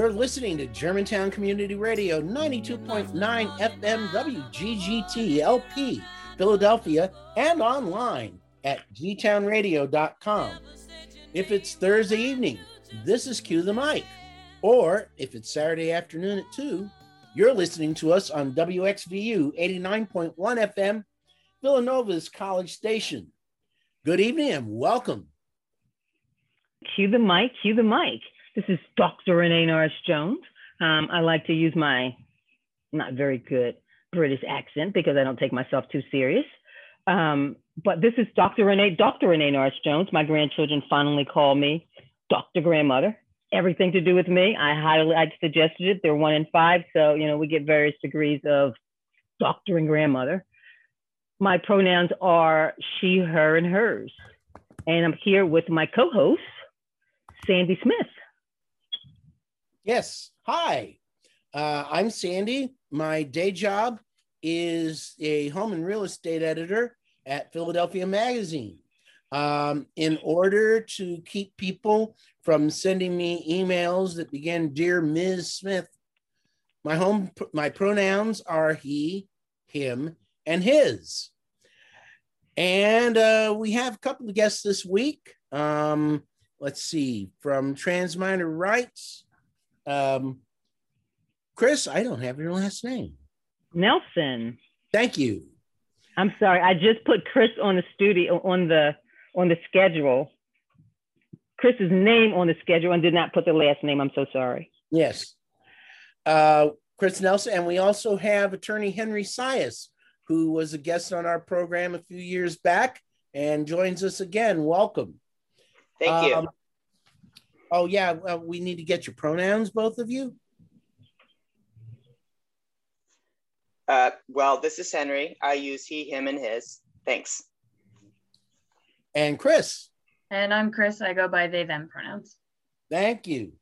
You're listening to Germantown Community Radio 92.9 FM WGGT LP, Philadelphia, and online at gtownradio.com. If it's Thursday evening, this is Cue the Mic. Or if it's Saturday afternoon at 2, you're listening to us on WXVU 89.1 FM, Villanova's College Station. Good evening and welcome. Cue the mic, cue the mic. This is Dr. Renee Norris Jones. Um, I like to use my not very good British accent because I don't take myself too serious. Um, but this is Dr. Renee, Dr. Renee Norris Jones. My grandchildren finally call me Dr. Grandmother. Everything to do with me. I highly I suggested it. They're one in five, so you know we get various degrees of doctor and grandmother. My pronouns are she, her, and hers. And I'm here with my co-host, Sandy Smith. Yes. Hi. Uh, I'm Sandy. My day job is a home and real estate editor at Philadelphia Magazine. Um, in order to keep people from sending me emails that begin "Dear Ms. Smith," my home my pronouns are he, him, and his. And uh, we have a couple of guests this week. Um, let's see, from Transminor Rights. Um, Chris, I don't have your last name. Nelson. Thank you. I'm sorry. I just put Chris on the studio on the on the schedule. Chris's name on the schedule and did not put the last name. I'm so sorry. Yes. Uh, Chris Nelson, and we also have attorney Henry Sias, who was a guest on our program a few years back and joins us again. Welcome. Thank you. Um, oh yeah, well, we need to get your pronouns, both of you. Uh, well, this is Henry. I use he, him, and his. Thanks. And Chris. And I'm Chris. I go by they, them pronouns. Thank you.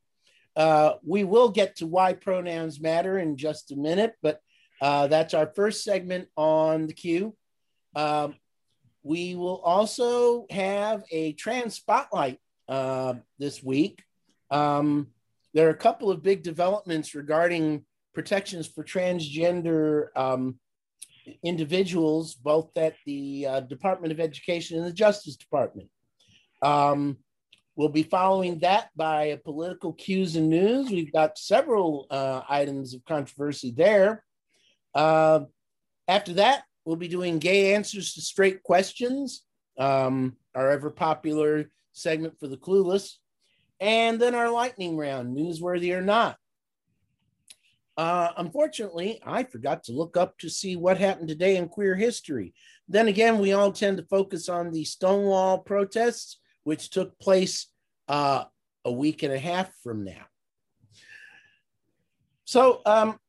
Uh, we will get to why pronouns matter in just a minute, but uh, that's our first segment on the queue. Um, we will also have a trans spotlight uh, this week. Um, there are a couple of big developments regarding protections for transgender um, individuals, both at the uh, Department of Education and the Justice Department. Um, we'll be following that by political cues and news. We've got several uh, items of controversy there. Uh, after that, we'll be doing gay answers to straight questions, um, our ever popular segment for the clueless, and then our lightning round, newsworthy or not. Uh, unfortunately, I forgot to look up to see what happened today in queer history. Then again, we all tend to focus on the Stonewall protests, which took place uh, a week and a half from now. So um,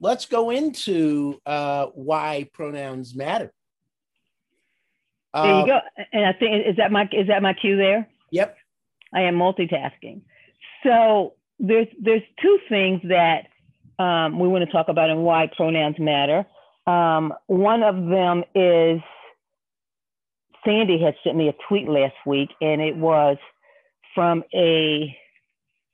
let's go into uh, why pronouns matter. There you uh, go. And I think is that my is that my cue there? Yep. I am multitasking. So there's there's two things that um, we want to talk about and why pronouns matter. Um, one of them is Sandy had sent me a tweet last week, and it was from a,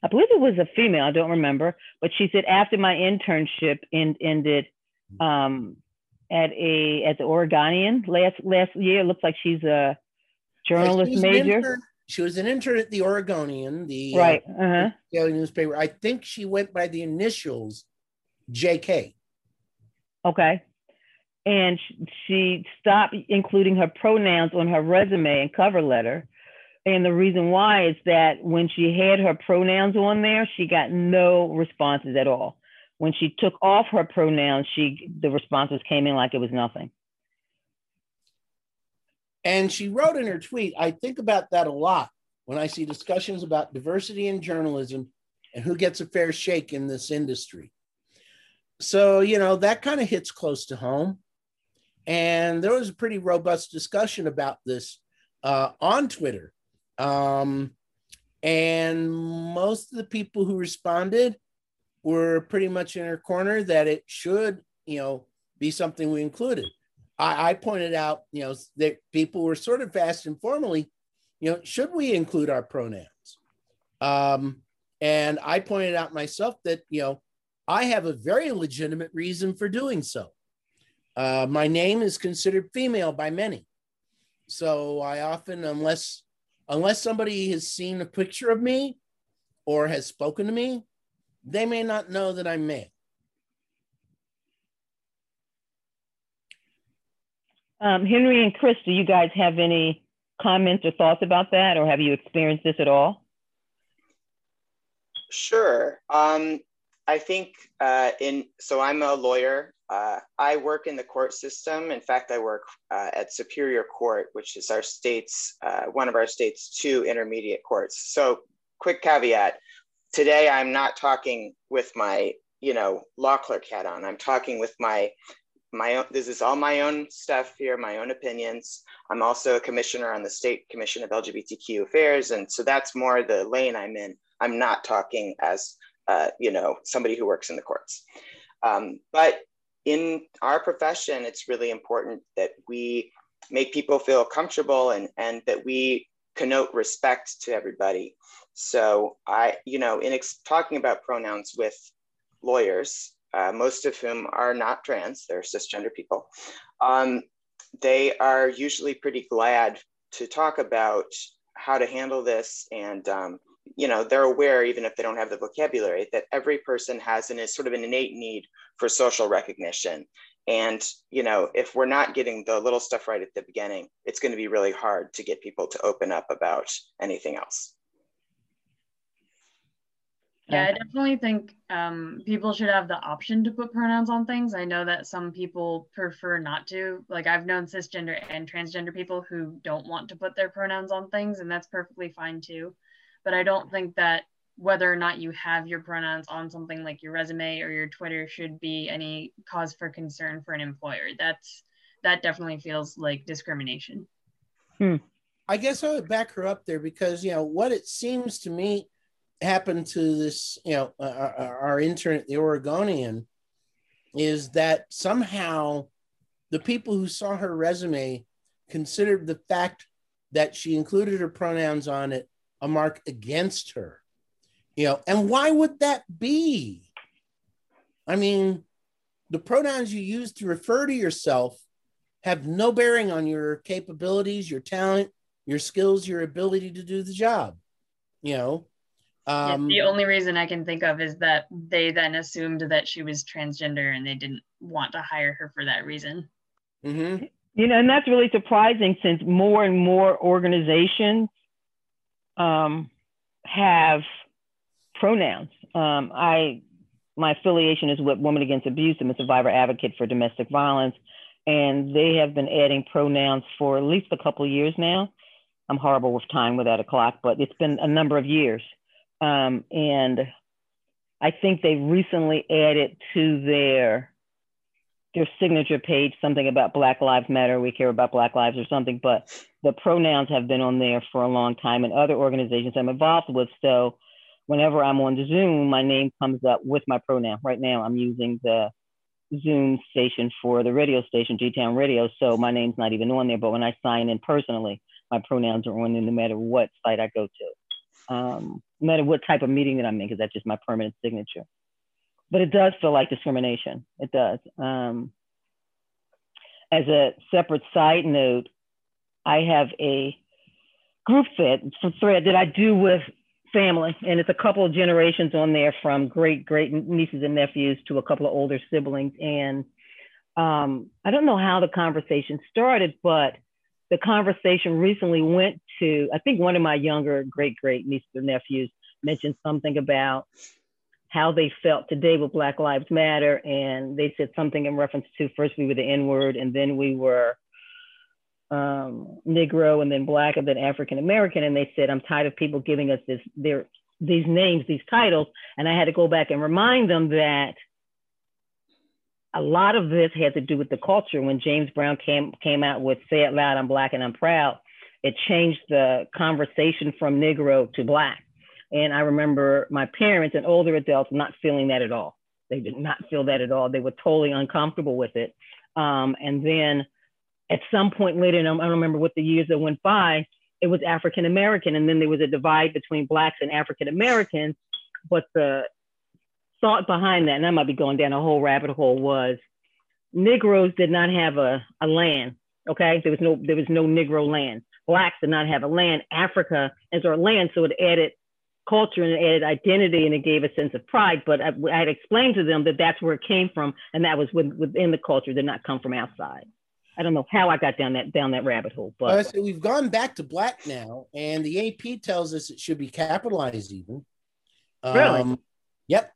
I believe it was a female, I don't remember, but she said after my internship in, ended um, at a at the Oregonian last last year, it looks like she's a journalist major. she was an intern at the Oregonian, the right uh-huh. daily newspaper. I think she went by the initials JK. Okay. And she stopped including her pronouns on her resume and cover letter. And the reason why is that when she had her pronouns on there, she got no responses at all. When she took off her pronouns, she the responses came in like it was nothing. And she wrote in her tweet, I think about that a lot when I see discussions about diversity in journalism and who gets a fair shake in this industry. So you know that kind of hits close to home. And there was a pretty robust discussion about this uh, on twitter. Um, and most of the people who responded were pretty much in her corner that it should you know be something we included i, I pointed out you know that people were sort of asked informally you know should we include our pronouns um, And I pointed out myself that, you know, I have a very legitimate reason for doing so. Uh, my name is considered female by many. So I often, unless unless somebody has seen a picture of me or has spoken to me, they may not know that I'm male. Um, Henry and Chris, do you guys have any comments or thoughts about that, or have you experienced this at all? Sure. Um, I think uh, in so I'm a lawyer. Uh, I work in the court system. In fact, I work uh, at Superior Court, which is our state's uh, one of our state's two intermediate courts. So, quick caveat: today I'm not talking with my you know law clerk hat on. I'm talking with my my own, this is all my own stuff here, my own opinions. I'm also a commissioner on the State Commission of LGBTQ Affairs. And so that's more the lane I'm in. I'm not talking as, uh, you know, somebody who works in the courts. Um, but in our profession, it's really important that we make people feel comfortable and, and that we connote respect to everybody. So I, you know, in talking about pronouns with lawyers, uh, most of whom are not trans, they're cisgender people, um, they are usually pretty glad to talk about how to handle this. And, um, you know, they're aware, even if they don't have the vocabulary, that every person has an, is sort of an innate need for social recognition. And, you know, if we're not getting the little stuff right at the beginning, it's going to be really hard to get people to open up about anything else. Yeah, I definitely think um, people should have the option to put pronouns on things. I know that some people prefer not to. Like I've known cisgender and transgender people who don't want to put their pronouns on things, and that's perfectly fine too. But I don't think that whether or not you have your pronouns on something like your resume or your Twitter should be any cause for concern for an employer. That's that definitely feels like discrimination. Hmm. I guess I would back her up there because you know what it seems to me happened to this, you know, uh, uh, uh, our intern at the Oregonian is that somehow the people who saw her resume considered the fact that she included her pronouns on it a mark against her. You know, and why would that be? I mean, the pronouns you use to refer to yourself have no bearing on your capabilities, your talent, your skills, your ability to do the job. You know, um, yeah, the only reason I can think of is that they then assumed that she was transgender and they didn't want to hire her for that reason. Mm-hmm. You know, and that's really surprising since more and more organizations um, have pronouns. Um, I my affiliation is with Women Against Abuse. I'm a survivor advocate for domestic violence, and they have been adding pronouns for at least a couple of years now. I'm horrible with time without a clock, but it's been a number of years. Um, and I think they recently added to their their signature page something about Black Lives Matter. We care about Black lives or something, but the pronouns have been on there for a long time and other organizations I'm involved with. So whenever I'm on Zoom, my name comes up with my pronoun. Right now, I'm using the Zoom station for the radio station, G Town Radio. So my name's not even on there. But when I sign in personally, my pronouns are on there no matter what site I go to um, no matter what type of meeting that I'm in, because that's just my permanent signature. But it does feel like discrimination. It does. Um, as a separate side note, I have a group fit thread that I do with family, and it's a couple of generations on there from great great nieces and nephews to a couple of older siblings. And um, I don't know how the conversation started, but the conversation recently went to, I think one of my younger great great nieces or nephews mentioned something about how they felt today with Black Lives Matter. And they said something in reference to first we were the N word and then we were um, Negro and then Black and then African American. And they said, I'm tired of people giving us this, their, these names, these titles. And I had to go back and remind them that a lot of this had to do with the culture. When James Brown came came out with "Say It Loud, I'm Black and I'm Proud," it changed the conversation from Negro to Black. And I remember my parents and older adults not feeling that at all. They did not feel that at all. They were totally uncomfortable with it. Um, and then at some point later, and I don't remember what the years that went by, it was African American. And then there was a divide between Blacks and African Americans but the thought behind that, and I might be going down a whole rabbit hole, was Negroes did not have a, a land. Okay, there was no there was no Negro land. Blacks did not have a land. Africa is our land, so it added culture and it added identity and it gave a sense of pride. But I, I had explained to them that that's where it came from, and that was within the culture, did not come from outside. I don't know how I got down that down that rabbit hole, but uh, so we've gone back to black now, and the AP tells us it should be capitalized even. Really? Um, yep.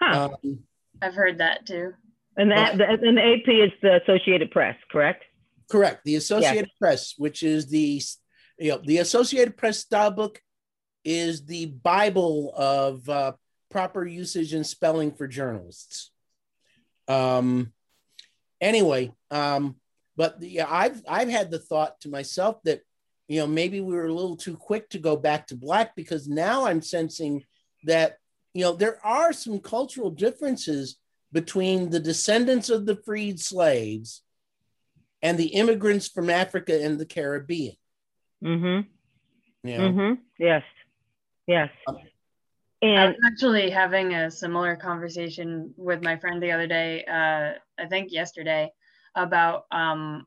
Huh. Um, I've heard that too. And that the, and the AP is the Associated Press, correct? Correct. The Associated yes. Press, which is the you know the Associated Press style book, is the Bible of uh, proper usage and spelling for journalists. Um. Anyway, um, but yeah, I've I've had the thought to myself that you know maybe we were a little too quick to go back to black because now I'm sensing that you know there are some cultural differences between the descendants of the freed slaves and the immigrants from Africa and the Caribbean. Mm-hmm. You know? mm-hmm. Yes. Yes. Um, and I was actually having a similar conversation with my friend the other day, uh, I think yesterday, about um,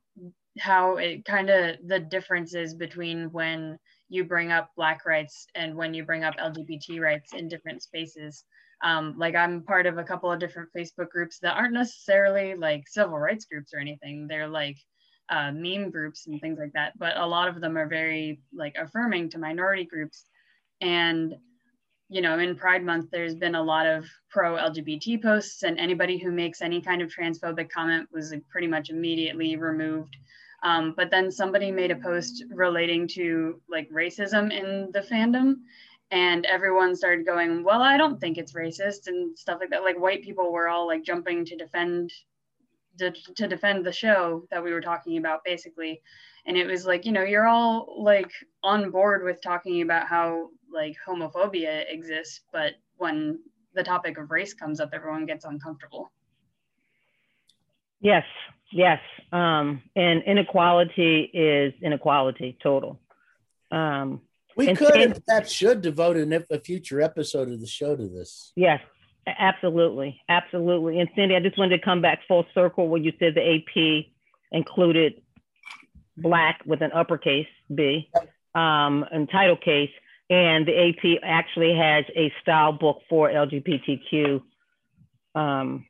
how it kind of the differences between when you bring up Black rights and when you bring up LGBT rights in different spaces. Um, like I'm part of a couple of different Facebook groups that aren't necessarily like civil rights groups or anything. They're like uh, meme groups and things like that. But a lot of them are very like affirming to minority groups. And you know, in Pride Month, there's been a lot of pro LGBT posts, and anybody who makes any kind of transphobic comment was like, pretty much immediately removed. Um, but then somebody made a post relating to like racism in the fandom, and everyone started going well i don't think it's racist and stuff like that. Like white people were all like jumping to defend to, to defend the show that we were talking about basically. And it was like you know you're all like on board with talking about how like homophobia exists but when the topic of race comes up everyone gets uncomfortable yes yes um and inequality is inequality total um we could and perhaps should devote an, a future episode of the show to this. Yes, absolutely. Absolutely. And Cindy, I just wanted to come back full circle where you said the AP included black with an uppercase B um, and title case. And the AP actually has a style book for LGBTQ um,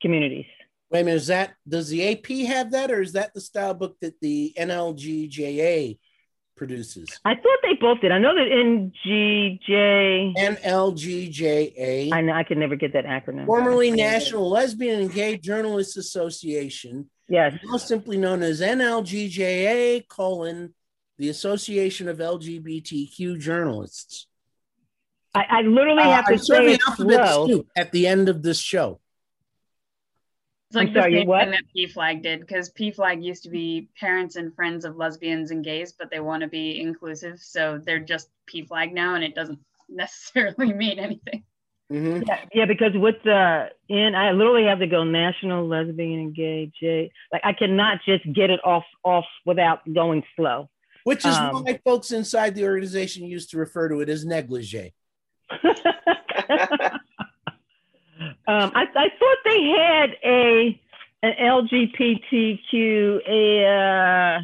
communities. Wait a minute, is that does the AP have that, or is that the style book that the NLGJA produces? I thought they both did. I know that NGJ. NLGJA. I know I can never get that acronym. Formerly National Lesbian and Gay Journalists Association. Yes. Now simply known as NLGJA colon the Association of LGBTQ Journalists. I, I literally uh, have to I'm say it slow. at the end of this show. It's like I'm the sorry, same what? thing that PFLAG did because PFLAG used to be parents and friends of lesbians and gays, but they want to be inclusive, so they're just PFLAG now, and it doesn't necessarily mean anything. Mm-hmm. Yeah, yeah, because with the in, I literally have to go national lesbian and gay J. Like I cannot just get it off off without going slow. Which is um, why folks inside the organization used to refer to it as negligee. Um, I, I thought they had a an LGBTQ a uh,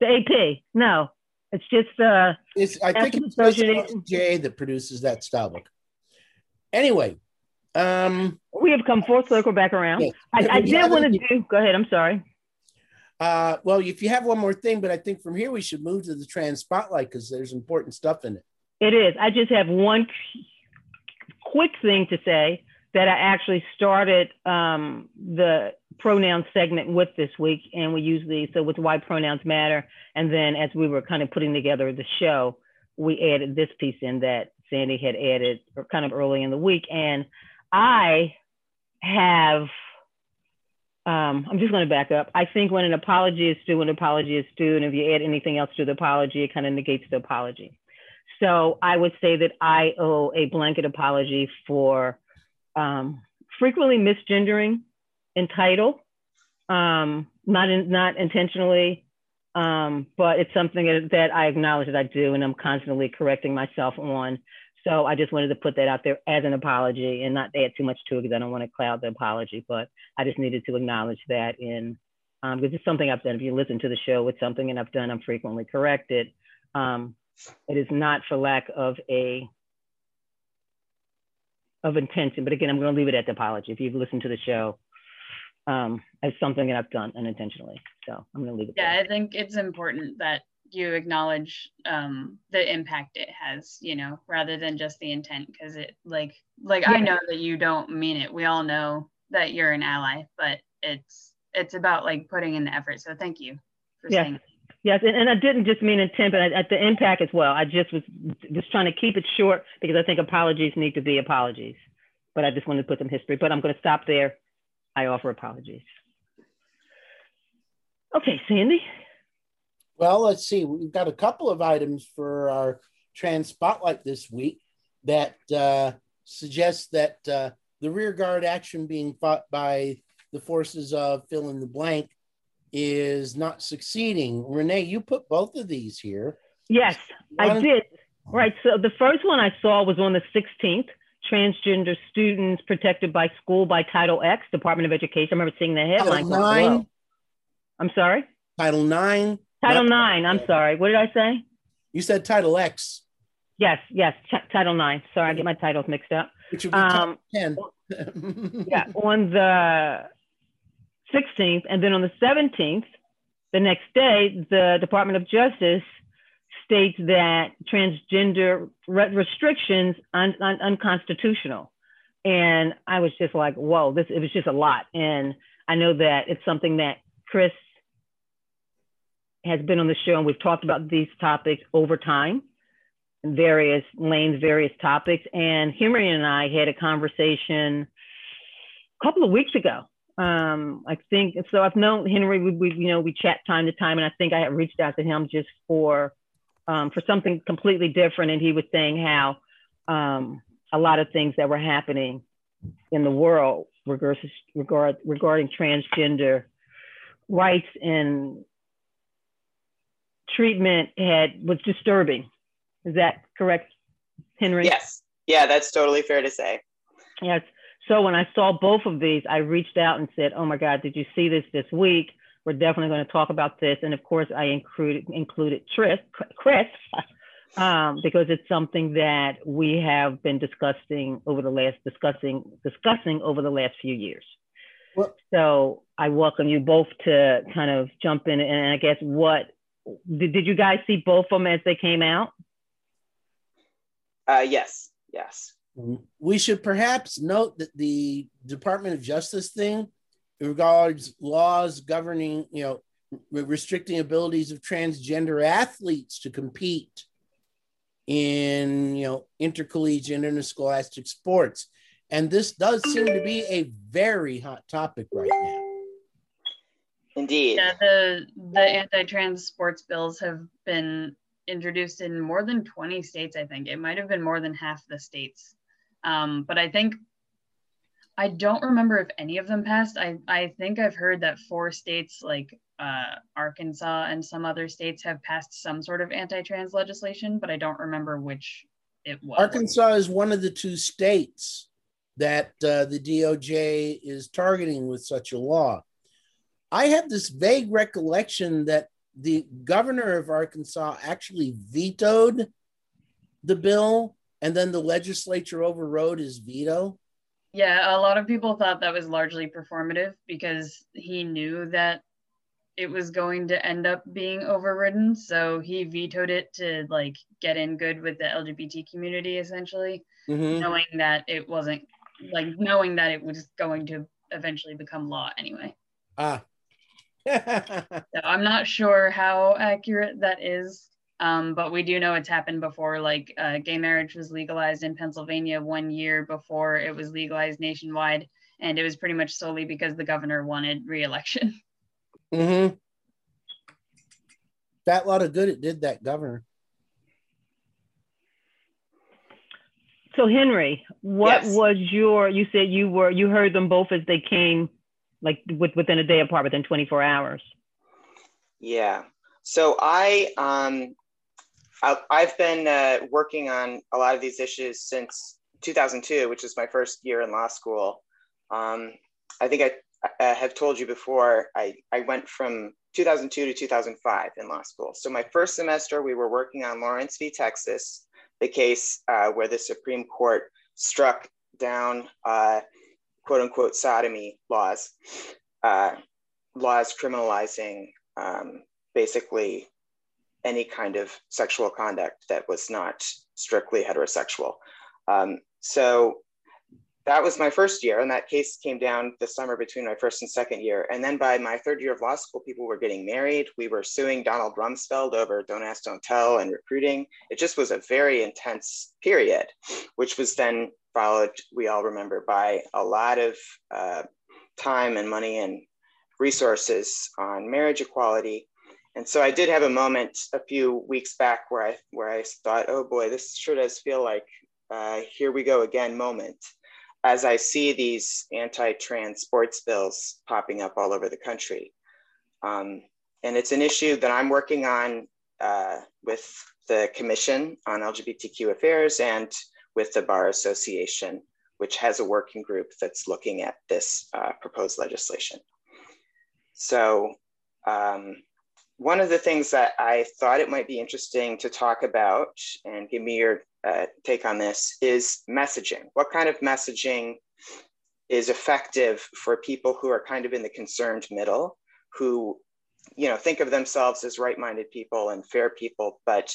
the AP. No, it's just uh. It's I think it's LGJ that produces that style book. Anyway, um, we have come full circle back around. Yes. I, I did want to do. Go ahead. I'm sorry. Uh, well, if you have one more thing, but I think from here we should move to the trans spotlight because there's important stuff in it. It is. I just have one quick thing to say that I actually started um, the pronoun segment with this week, and we use the so with why pronouns matter. And then as we were kind of putting together the show, we added this piece in that Sandy had added kind of early in the week, and I have. Um, I'm just going to back up. I think when an apology is due, an apology is due, and if you add anything else to the apology, it kind of negates the apology. So I would say that I owe a blanket apology for um, frequently misgendering in title, um, not in, not intentionally, um, but it's something that I acknowledge that I do, and I'm constantly correcting myself on. So I just wanted to put that out there as an apology and not add too much to it because I don't want to cloud the apology, but I just needed to acknowledge that in um, because it's something I've done. If you listen to the show, it's something and I've done. I'm frequently corrected. Um, it is not for lack of a of intention, but again, I'm going to leave it at the apology. If you've listened to the show, um, as something that I've done unintentionally, so I'm going to leave it. Yeah, there. I think it's important that you acknowledge um, the impact it has, you know, rather than just the intent, because it like like yeah. I know that you don't mean it. We all know that you're an ally, but it's it's about like putting in the effort. So thank you for yes. saying. Yes, and, and I didn't just mean intent, but at the impact as well. I just was just trying to keep it short because I think apologies need to be apologies. But I just wanted to put some history. But I'm going to stop there. I offer apologies. Okay, Sandy. Well, let's see. We've got a couple of items for our trans spotlight this week that uh, suggest that uh, the rear guard action being fought by the forces of fill in the blank is not succeeding. Renee, you put both of these here. Yes, I did. Right. So the first one I saw was on the 16th transgender students protected by school by Title X, Department of Education. I remember seeing the headline. Title nine. I'm sorry. Title nine. Title nine. I'm sorry. What did I say? You said Title X. Yes, yes, Ch- Title nine. Sorry, I get my titles mixed up. Which would be um, ten. yeah, on the 16th, and then on the 17th, the next day, the Department of Justice states that transgender re- restrictions un- un- unconstitutional. And I was just like, whoa, this it was just a lot. And I know that it's something that Chris has been on the show, and we've talked about these topics over time, various lanes, various topics. And Henry and I had a conversation a couple of weeks ago. Um, I think so. I've known Henry. We, we, you know, we chat time to time, and I think I had reached out to him just for um, for something completely different. And he was saying how um, a lot of things that were happening in the world regard, regard, regarding transgender rights and treatment had was disturbing. Is that correct, Henry? Yes. Yeah, that's totally fair to say. Yes. So when I saw both of these, I reached out and said, "Oh my God, did you see this this week? We're definitely going to talk about this." And of course, I included included Tris, Chris, um, because it's something that we have been discussing over the last discussing discussing over the last few years. Well, so I welcome you both to kind of jump in and I guess what did, did you guys see both of them as they came out? Uh, yes, yes. We should perhaps note that the Department of Justice thing regards laws governing, you know, restricting abilities of transgender athletes to compete in, you know, intercollegiate and interscholastic sports. And this does seem to be a very hot topic right now. Indeed. Yeah, the the anti-trans sports bills have been introduced in more than 20 states, I think. It might have been more than half the states. Um, but I think I don't remember if any of them passed. I, I think I've heard that four states like uh, Arkansas and some other states have passed some sort of anti-trans legislation, but I don't remember which it was. Arkansas is one of the two states that uh, the DOJ is targeting with such a law. I have this vague recollection that the governor of Arkansas actually vetoed the bill and then the legislature overrode his veto. Yeah, a lot of people thought that was largely performative because he knew that it was going to end up being overridden. So he vetoed it to like get in good with the LGBT community essentially, mm-hmm. knowing that it wasn't like knowing that it was going to eventually become law anyway. Ah, so I'm not sure how accurate that is, um, but we do know it's happened before. Like uh, gay marriage was legalized in Pennsylvania one year before it was legalized nationwide, and it was pretty much solely because the governor wanted reelection. Mm-hmm. That lot of good it did that governor. So Henry, what yes. was your? You said you were you heard them both as they came like with, within a day apart, within 24 hours? Yeah. So I, um, I've been uh, working on a lot of these issues since 2002, which is my first year in law school. Um, I think I, I, have told you before, I, I went from 2002 to 2005 in law school. So my first semester, we were working on Lawrence v. Texas, the case uh, where the Supreme Court struck down uh, quote unquote sodomy laws, uh, laws criminalizing um, basically any kind of sexual conduct that was not strictly heterosexual. Um, so that was my first year, and that case came down the summer between my first and second year. And then by my third year of law school, people were getting married. We were suing Donald Rumsfeld over Don't Ask, Don't Tell and recruiting. It just was a very intense period, which was then followed, we all remember, by a lot of uh, time and money and resources on marriage equality. And so I did have a moment a few weeks back where I where I thought, oh boy, this sure does feel like uh, here we go again moment as I see these anti-trans sports bills popping up all over the country. Um, and it's an issue that I'm working on uh, with the Commission on LGBTQ Affairs and with the Bar Association, which has a working group that's looking at this uh, proposed legislation. So um, one of the things that I thought it might be interesting to talk about and give me your uh, take on this is messaging. What kind of messaging is effective for people who are kind of in the concerned middle, who you know think of themselves as right-minded people and fair people, but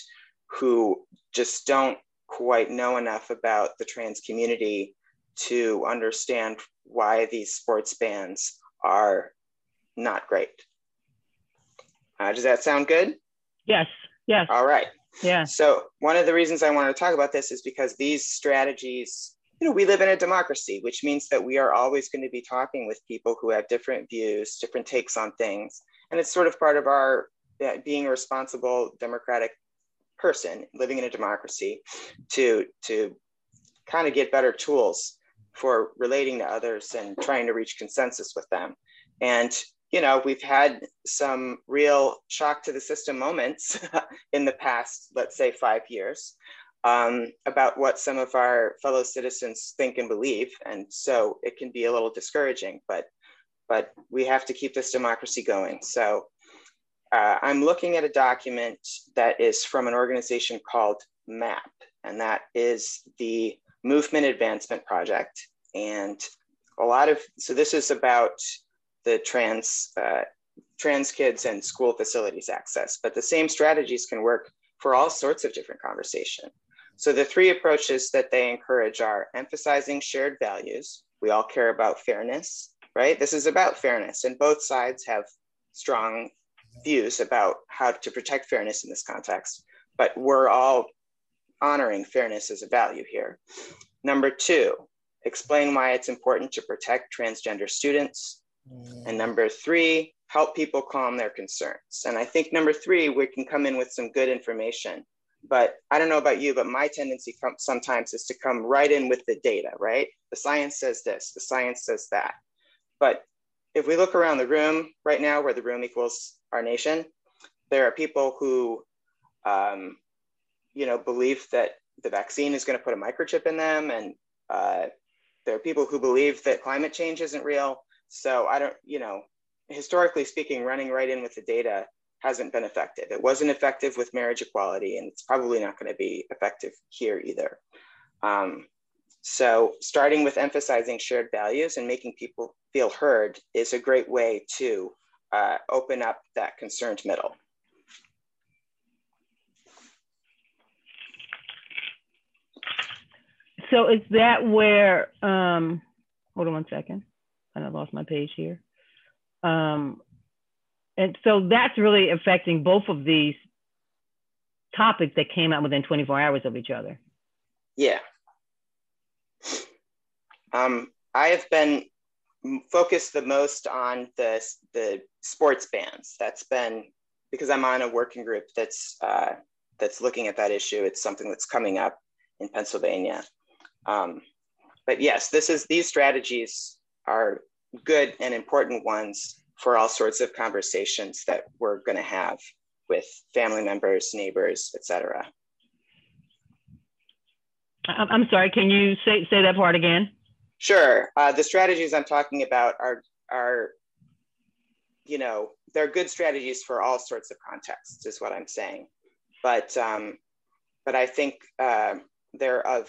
who just don't quite know enough about the trans community to understand why these sports bans are not great. Uh, does that sound good? Yes. Yes. All right. Yeah. So one of the reasons I wanted to talk about this is because these strategies, you know, we live in a democracy, which means that we are always going to be talking with people who have different views, different takes on things, and it's sort of part of our uh, being a responsible democratic person living in a democracy to to kind of get better tools for relating to others and trying to reach consensus with them. And you know, we've had some real shock to the system moments in the past, let's say five years, um, about what some of our fellow citizens think and believe. And so it can be a little discouraging, but, but we have to keep this democracy going. So uh, I'm looking at a document that is from an organization called MAP, and that is the Movement Advancement Project. And a lot of, so this is about the trans uh, trans kids and school facilities access. But the same strategies can work for all sorts of different conversation. So the three approaches that they encourage are emphasizing shared values. We all care about fairness, right? This is about fairness, and both sides have strong views about how to protect fairness in this context. But we're all honoring fairness as a value here. Number two, explain why it's important to protect transgender students. And number three, help people calm their concerns. And I think number three, we can come in with some good information. But I don't know about you, but my tendency sometimes is to come right in with the data, right? The science says this, the science says that. But if we look around the room right now, where the room equals our nation, there are people who, um, you know, believe that the vaccine is going to put a microchip in them, and uh, there are people who believe that climate change isn't real. So I don't, you know, historically speaking, running right in with the data hasn't been effective. It wasn't effective with marriage equality, and it's probably not going to be effective here either. Um, so starting with emphasizing shared values and making people feel heard is a great way to uh, open up that concerned middle. So is that where, um, hold on one second and I lost my page here. Um, and so that's really affecting both of these topics that came out within 24 hours of each other. Yeah. Um, I have been focused the most on the, the sports bans. That's been because I'm on a working group that's uh, that's looking at that issue. It's something that's coming up in Pennsylvania. Um, but yes, this is these strategies are good and important ones for all sorts of conversations that we're going to have with family members, neighbors, etc. I'm sorry. Can you say say that part again? Sure. Uh, the strategies I'm talking about are are, you know, they're good strategies for all sorts of contexts, is what I'm saying. But um, but I think uh, they're of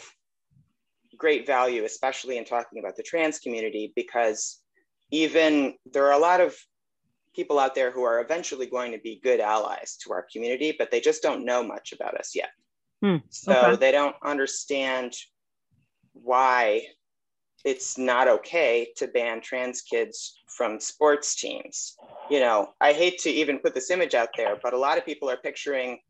great value, especially in talking about the trans community, because even there are a lot of people out there who are eventually going to be good allies to our community, but they just don't know much about us yet. Hmm, so okay. they don't understand why it's not okay to ban trans kids from sports teams. You know, I hate to even put this image out there, but a lot of people are picturing,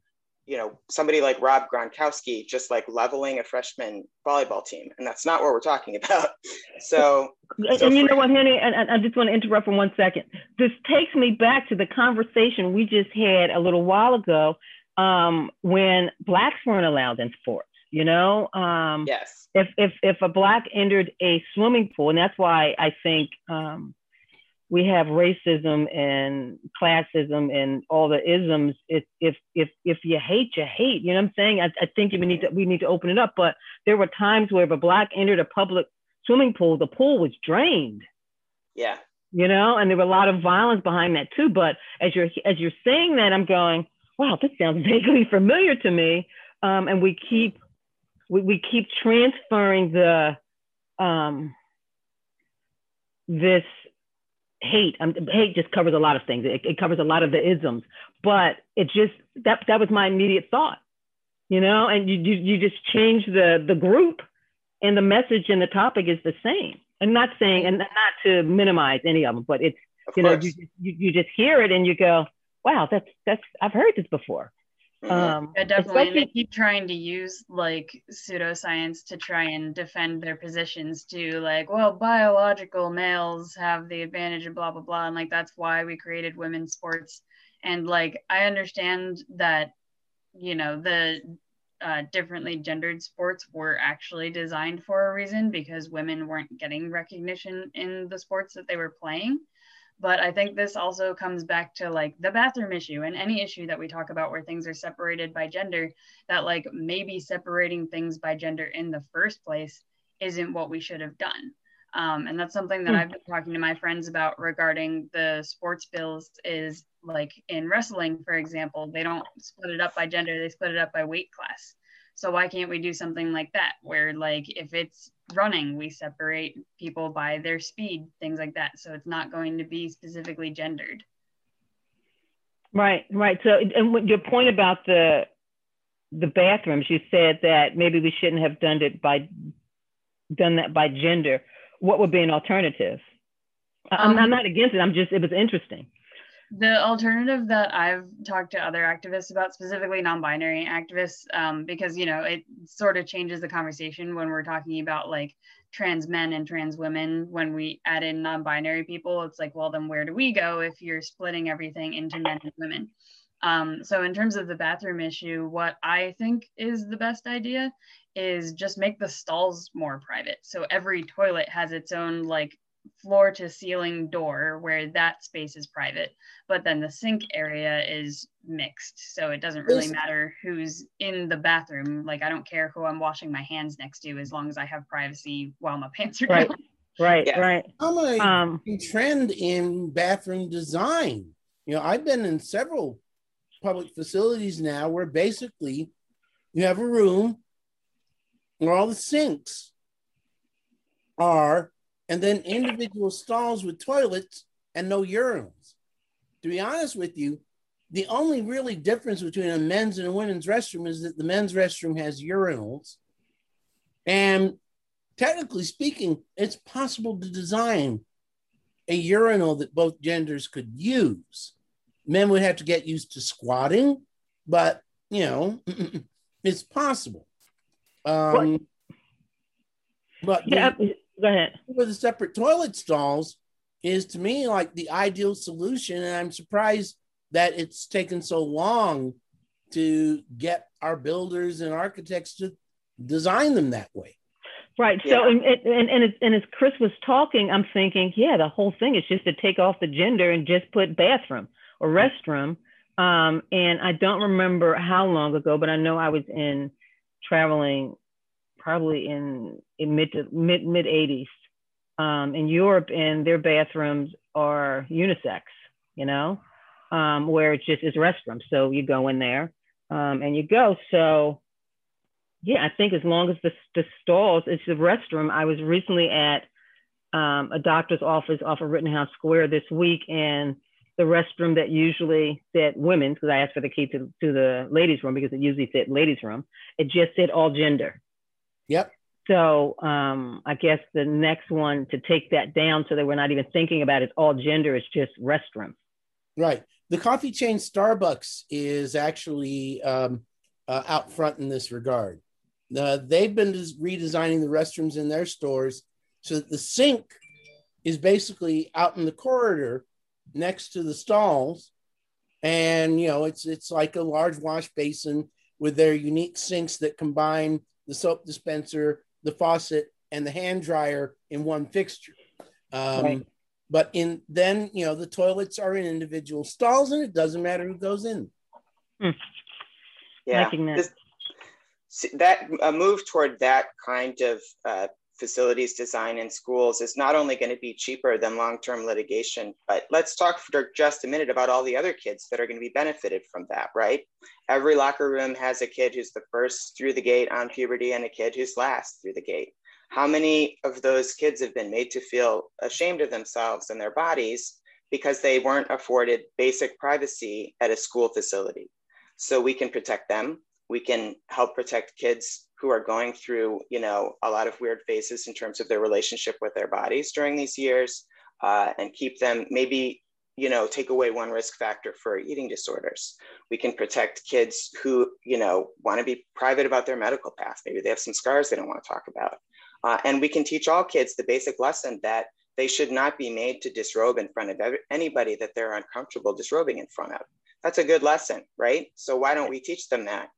you know, somebody like Rob Gronkowski just like leveling a freshman volleyball team, and that's not what we're talking about. So, and, so and you know what, Henry, and, and I just want to interrupt for one second. This takes me back to the conversation we just had a little while ago um, when blacks weren't allowed in sports. You know, um, yes, if if if a black entered a swimming pool, and that's why I think um, we have racism and classism and all the isms. If if if if you hate, you hate. You know what I'm saying? I, I think we need to we need to open it up. But there were times where if a black entered a public swimming pool, the pool was drained. yeah, You know, and there were a lot of violence behind that too. But as you're as you're saying that, I'm going, wow, this sounds vaguely familiar to me. Um, and we keep we, we keep transferring the um, this hate. Um, hate just covers a lot of things. It, it covers a lot of the isms, but it just that that was my immediate thought, you know. And you you, you just change the the group, and the message and the topic is the same. I'm not saying and not to minimize any of them, but it's of you know you, you you just hear it and you go, wow, that's that's I've heard this before. Mhm. Um, Yeah, definitely. And they keep trying to use like pseudoscience to try and defend their positions to like, well, biological males have the advantage of blah blah blah, and like that's why we created women's sports. And like I understand that, you know, the uh, differently gendered sports were actually designed for a reason because women weren't getting recognition in the sports that they were playing but i think this also comes back to like the bathroom issue and any issue that we talk about where things are separated by gender that like maybe separating things by gender in the first place isn't what we should have done um, and that's something that Hmm. i've been talking to my friends about regarding the sports bills is like in wrestling for example they don't split it up by gender they split it up by weight class so why can't we do something like that where like if it's running we separate people by their speed things like that so it's not going to be specifically gendered Right, right. So, and your point about the the bathrooms, you said that maybe we shouldn't have done it by done that by gender. What would be an alternative? I- I'm, Um, I'm not against it. I'm just it was interesting. The alternative that I've talked to other activists about, specifically non-binary activists, um, because you know it sort of changes the conversation when we're talking about like trans men and trans women. When we add in non-binary people, it's like, well, then where do we go if you're splitting everything into men and women? Um, so in terms of the bathroom issue, what I think is the best idea is just make the stalls more private. So every toilet has its own like floor to ceiling door where that space is private but then the sink area is mixed so it doesn't really matter who's in the bathroom like i don't care who i'm washing my hands next to as long as i have privacy while my pants are Right. down Right, Yeah. right. I'm a Um, trend in bathroom design. You know, I've been in several public facilities now where basically you have a room where all the sinks are, and then individual stalls with toilets and no urinals. To be honest with you, the only really difference between a men's and a women's restroom is that the men's restroom has urinals. And technically speaking, it's possible to design a urinal that both genders could use. Men would have to get used to squatting, but you know, it's possible. Um, but the- yeah, go ahead. with the separate toilet stalls is to me like the ideal solution. And I'm surprised that it's taken so long to get our builders and architects to design them that way. Right. So, and, and, and, as, and as Chris was talking, I'm thinking, yeah, the whole thing is just to take off the gender and just put bathroom or restroom. Um, and I don't remember how long ago, but I know I was in traveling probably in, in mid to mid mid 80s um, in Europe, and their bathrooms are unisex, you know, um, where it's just it's restrooms. So you go in there um, and you go. So yeah, I think as long as the, the stalls, it's the restroom. I was recently at um, a doctor's office off of Rittenhouse Square this week, and the restroom that usually said women's, because I asked for the key to, to the ladies' room because it usually said ladies' room, it just said all gender. Yep. So um, I guess the next one to take that down so that we're not even thinking about it, all gender, is just restroom. Right. The coffee chain Starbucks is actually um, uh, out front in this regard. Uh, they've been redesigning the restrooms in their stores so that the sink is basically out in the corridor next to the stalls. And, you know, it's, it's like a large wash basin with their unique sinks that combine the soap dispenser, the faucet, and the hand dryer in one fixture. Um, right. But in then, you know, the toilets are in individual stalls, and it doesn't matter who goes in. Hmm. Yeah, this, that a move toward that kind of uh, facilities design in schools is not only going to be cheaper than long-term litigation, but let's talk for just a minute about all the other kids that are going to be benefited from that, right? Every locker room has a kid who's the first through the gate on puberty and a kid who's last through the gate. How many of those kids have been made to feel ashamed of themselves and their bodies because they weren't afforded basic privacy at a school facility? So we can protect them. We can help protect kids who are going through, you know, a lot of weird phases in terms of their relationship with their bodies during these years, uh, and keep them maybe, you know, take away one risk factor for eating disorders. We can protect kids who, you know, want to be private about their medical path. Maybe they have some scars they don't want to talk about. Uh, and we can teach all kids the basic lesson that they should not be made to disrobe in front of anybody that they're uncomfortable disrobing in front of. That's a good lesson, right? So why don't we teach them that?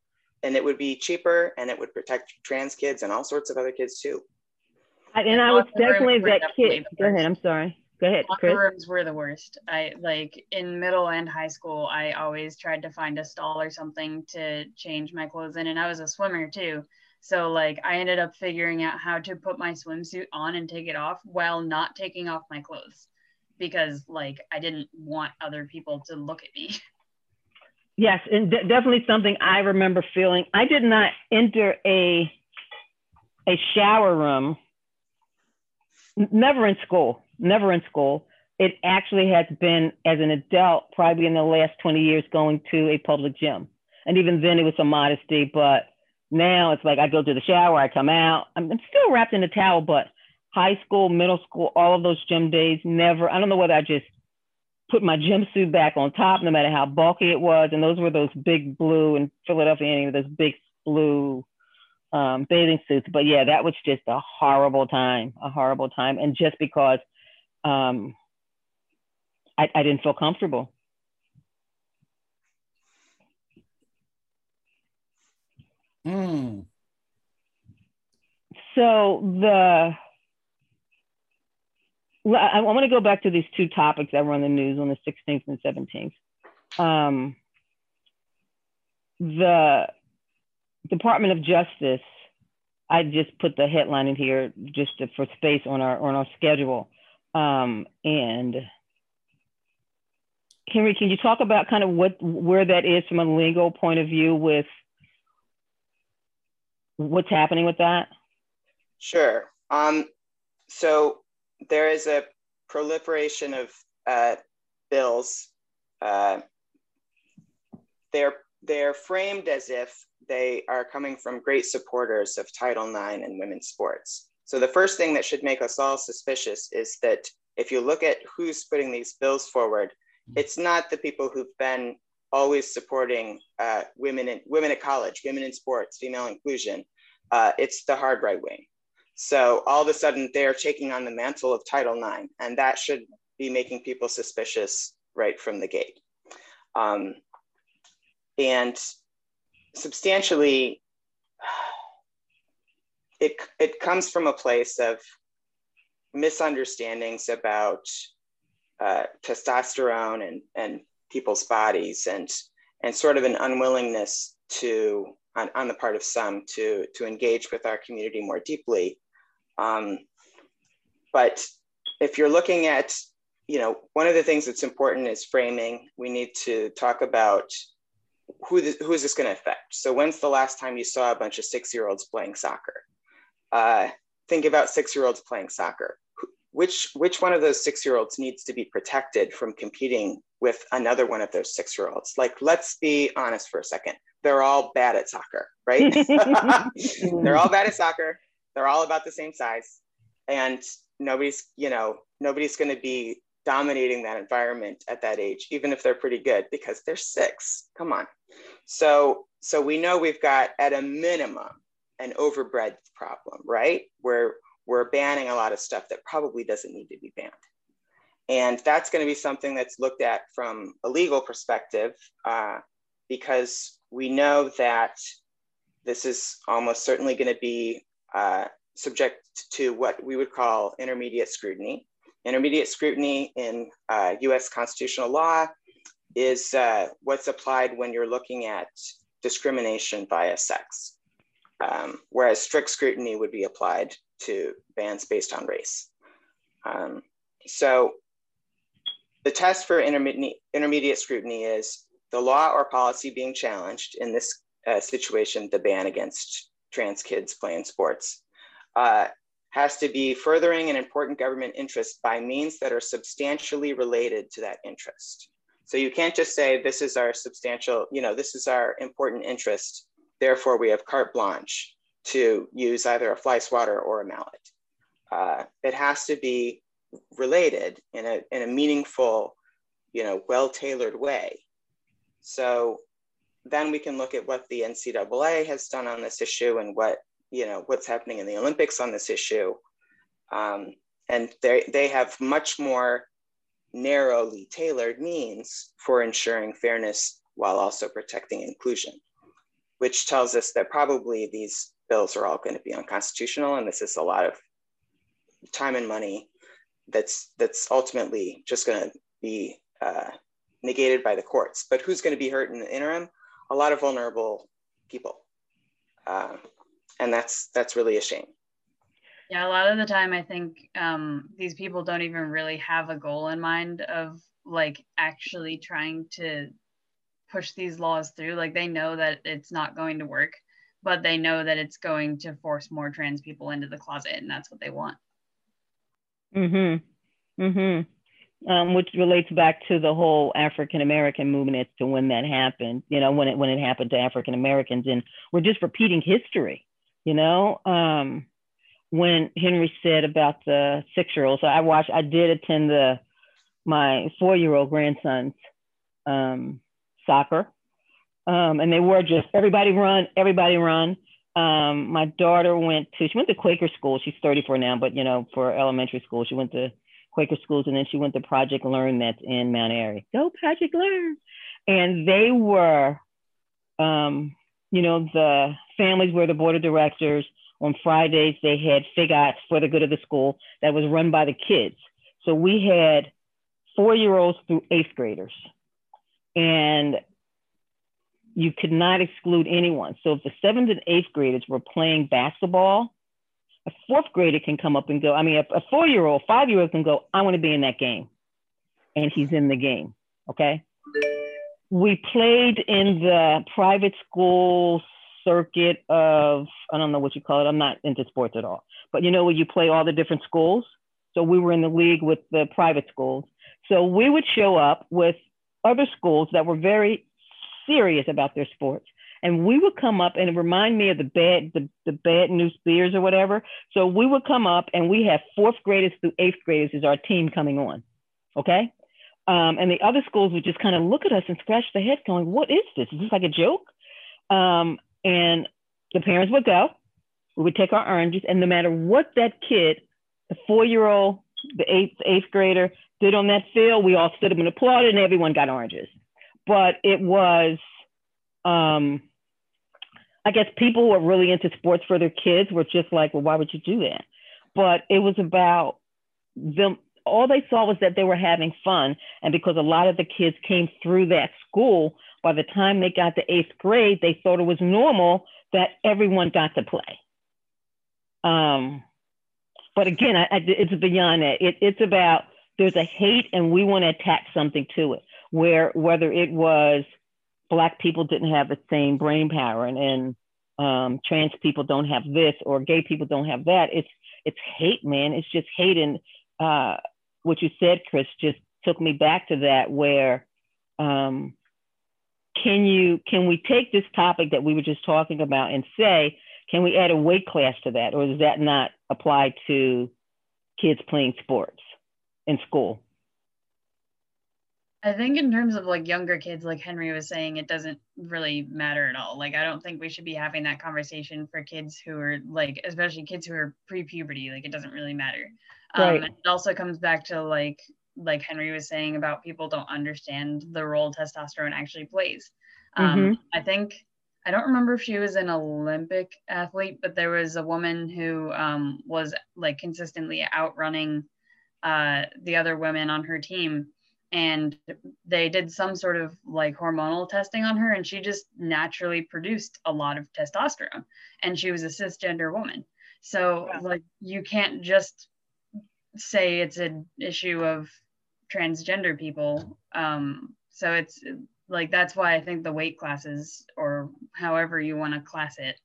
And it would be cheaper and it would protect trans kids and all sorts of other kids too. And I was definitely that kid. Go ahead. I'm sorry. Go ahead. Locker rooms were the worst. I like in middle and high school. I always tried to find a stall or something to change my clothes in, and I was a swimmer too. So like I ended up figuring out how to put my swimsuit on and take it off while not taking off my clothes because like I didn't want other people to look at me. Yes, and d- definitely something I remember feeling. I did not enter a a shower room. Never in school. Never in school. It actually has been as an adult, probably in the last 20 years, going to a public gym. And even then, it was some modesty. But now it's like I go to the shower, I come out. I'm, I'm still wrapped in a towel, but high school, middle school, all of those gym days, never. I don't know whether I just put my gym suit back on top, no matter how bulky it was. And those were those big blue in Philadelphia, any of those big blue um, bathing suits. But yeah, that was just a horrible time, a horrible time. And just because um, I, I didn't feel comfortable. Mm. So the I, I want to go back to these two topics that were on the news on the 16th and 17th. Um, the Department of Justice, I just put the headline in here just to, for space on our on our schedule. Um, and Henry, can you talk about kind of what where that is from a legal point of view with what's happening with that? Sure. Um, so there is a proliferation of uh, bills. Uh, they're they're framed as if they are coming from great supporters of Title IX and women's sports. So the first thing that should make us all suspicious is that if you look at who's putting these bills forward, it's not the people who've been always supporting uh, women in women at college, women in sports, female inclusion. Uh, it's the hard right wing. So all of a sudden they're taking on the mantle of Title IX, and that should be making people suspicious right from the gate. Um, and substantially, it, it comes from a place of misunderstandings about uh, testosterone and, and people's bodies and and sort of an unwillingness to on, on the part of some to to engage with our community more deeply um, but if you're looking at you know one of the things that's important is framing. We need to talk about who, this, who is this going to affect? So when's the last time you saw a bunch of six year olds playing soccer? Uh, think about six year olds playing soccer. Which which one of those six year olds needs to be protected from competing with another one of those six year olds like let's be honest for a second. They're all bad at soccer right? They're all bad at soccer they're all about the same size. And nobody's you know nobody's going to be dominating that environment at that age even if they're pretty good because they're six. Come on. So so we know we've got at a minimum an overbroad problem right? Where we're banning a lot of stuff that probably doesn't need to be banned. And that's going to be something that's looked at from a legal perspective uh, because we know that this is almost certainly going to be uh, subject to what we would call intermediate scrutiny. Intermediate scrutiny in uh, US constitutional law is uh, what's applied when you're looking at discrimination via sex, um, whereas strict scrutiny would be applied to bans based on race. Um, so the test for intermediate, intermediate scrutiny is the law or policy being challenged in this uh, situation, the ban against trans kids playing sports, uh, has to be furthering an important government interest by means that are substantially related to that interest. So you can't just say this is our substantial, you know, this is our important interest, therefore we have carte blanche to use either a fly swatter or a mallet. Uh, it has to be related in a, in a meaningful, you know, well-tailored way. So then we can look at what the NCAA has done on this issue and what, you know, what's happening in the Olympics on this issue. Um, and they, they have much more narrowly tailored means for ensuring fairness while also protecting inclusion, which tells us that probably these bills are all going to be unconstitutional, and this is a lot of time and money that's that's ultimately just going to be uh, negated by the courts. But who's going to be hurt in the interim? A lot of vulnerable people, uh, and that's that's really a shame. Yeah, a lot of the time, I think um, these people don't even really have a goal in mind of like actually trying to push these laws through. Like they know that it's not going to work but they know that it's going to force more trans people into the closet and that's what they want mm-hmm mm-hmm um, which relates back to the whole African American movement as to when that happened, you know, when it when it happened to African Americans, and we're just repeating history, you know. Um, when Henry said about the six year olds, so I watched, I did attend the my four year old grandson's um, soccer um, and they were just everybody run, everybody run. Um, my daughter went to she went to Quaker school. She's 34 now, but you know, for elementary school, she went to Quaker schools, and then she went to Project Learn that's in Mount Airy. Go Project Learn, and they were, um, you know, the families were the board of directors. On Fridays, they had FIGOTS for the good of the school that was run by the kids. So we had four year olds through eighth graders. And you could not exclude anyone. So if the seventh and eighth graders were playing basketball, a fourth grader can come up and go. I mean, a, a four year old, five year old can go, I want to be in that game. And he's in the game. Okay. We played in the private school circuit of, I don't know what you call it. I'm not into sports at all. But you know, where you play all the different schools. So we were in the league with the private schools. So we would show up with other schools that were very serious about their sports. And we would come up and remind me of the bad, the, the bad news bears or whatever. So we would come up and we have fourth graders through eighth graders as our team coming on. Okay. Um, and the other schools would just kind of look at us and scratch their heads going, what is this? Is this like a joke? Um, and the parents would go, we would take our oranges and no matter what that kid, the four-year-old, the eighth, eighth grader did on that field, we all stood up and applauded and everyone got oranges but it was um I guess people who are really into sports for their kids were just like, well, why would you do that? But it was about them all they saw was that they were having fun. And because a lot of the kids came through that school, by the time they got to eighth grade, they thought it was normal that everyone got to play. Um, but again, I, I, it's beyond that. It, it's about there's a hate, and we want to attach something to it. Where whether it was black people didn't have the same brain power, and, and um, trans people don't have this, or gay people don't have that. It's it's hate, man. It's just hate, and uh, what you said, Chris, just took me back to that. Where um, can you can we take this topic that we were just talking about and say can we add a weight class to that, or does that not apply to kids playing sports in school? I think in terms of like younger kids, like Henry was saying, it doesn't really matter at all. Like I don't think we should be having that conversation for kids who are like, especially kids who are pre-puberty. Like it doesn't really matter. Um, right. it also comes back to like like Henry was saying about people don't understand the role testosterone actually plays. Um, mm-hmm. I think I don't remember if she was an Olympic athlete, but there was a woman who um, was like consistently outrunning uh, the other women on her team. And they did some sort of like hormonal testing on her, and she just naturally produced a lot of testosterone. And she was a cisgender woman. So, like, you can't just say it's an issue of transgender people. Um, so, it's like that's why I think the weight classes or however you want to class it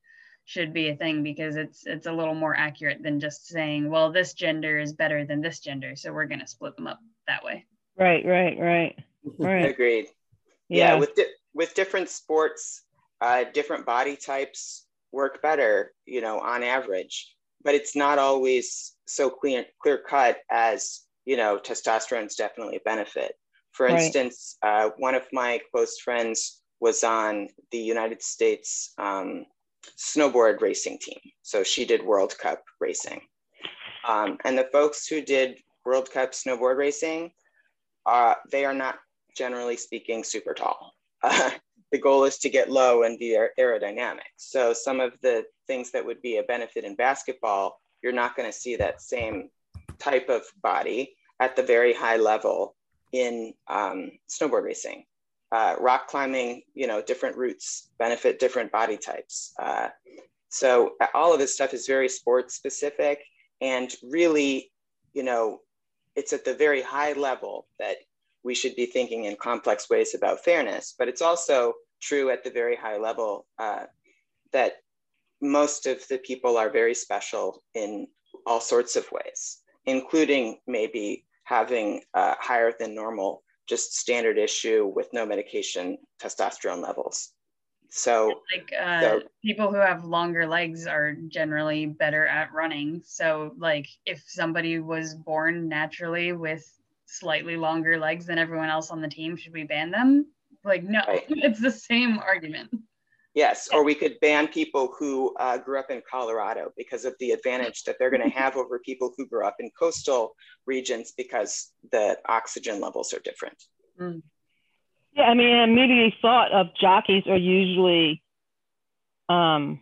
should be a thing because it's it's a little more accurate than just saying, well, this gender is better than this gender, so we're going to split them up that way. Right, right, right. Right. Agreed. Yeah, yeah with di- with different sports, uh, different body types work better, you know, on average, but it's not always so clear clear cut as, you know, testosterone is definitely a benefit. For right. instance, uh, one of my close friends was on the United States um, snowboard racing team. So she did World Cup racing. Um, and the folks who did World Cup snowboard racing, uh, they are not generally speaking super tall. Uh, the goal is to get low and be aerodynamic. So some of the things that would be a benefit in basketball, you're not going to see that same type of body at the very high level in um, snowboard racing. Uh, rock climbing, you know, different routes benefit different body types. Uh, so uh, all of this stuff is very sports specific and really, you know, it's at the very high level that we should be thinking in complex ways about fairness, but it's also true at the very high level uh, that most of the people are very special in all sorts of ways, including maybe having uh, higher than normal, just standard issue with no medication testosterone levels. So, like uh, so, people who have longer legs are generally better at running. So, like if somebody was born naturally with slightly longer legs than everyone else on the team, should we ban them? Like, no, right. it's the same argument. Yes, or we could ban people who uh, grew up in Colorado because of the advantage that they're going to have over people who grew up in coastal regions because the oxygen levels are different. Mm. Yeah, I mean, I immediately thought of jockeys are usually um,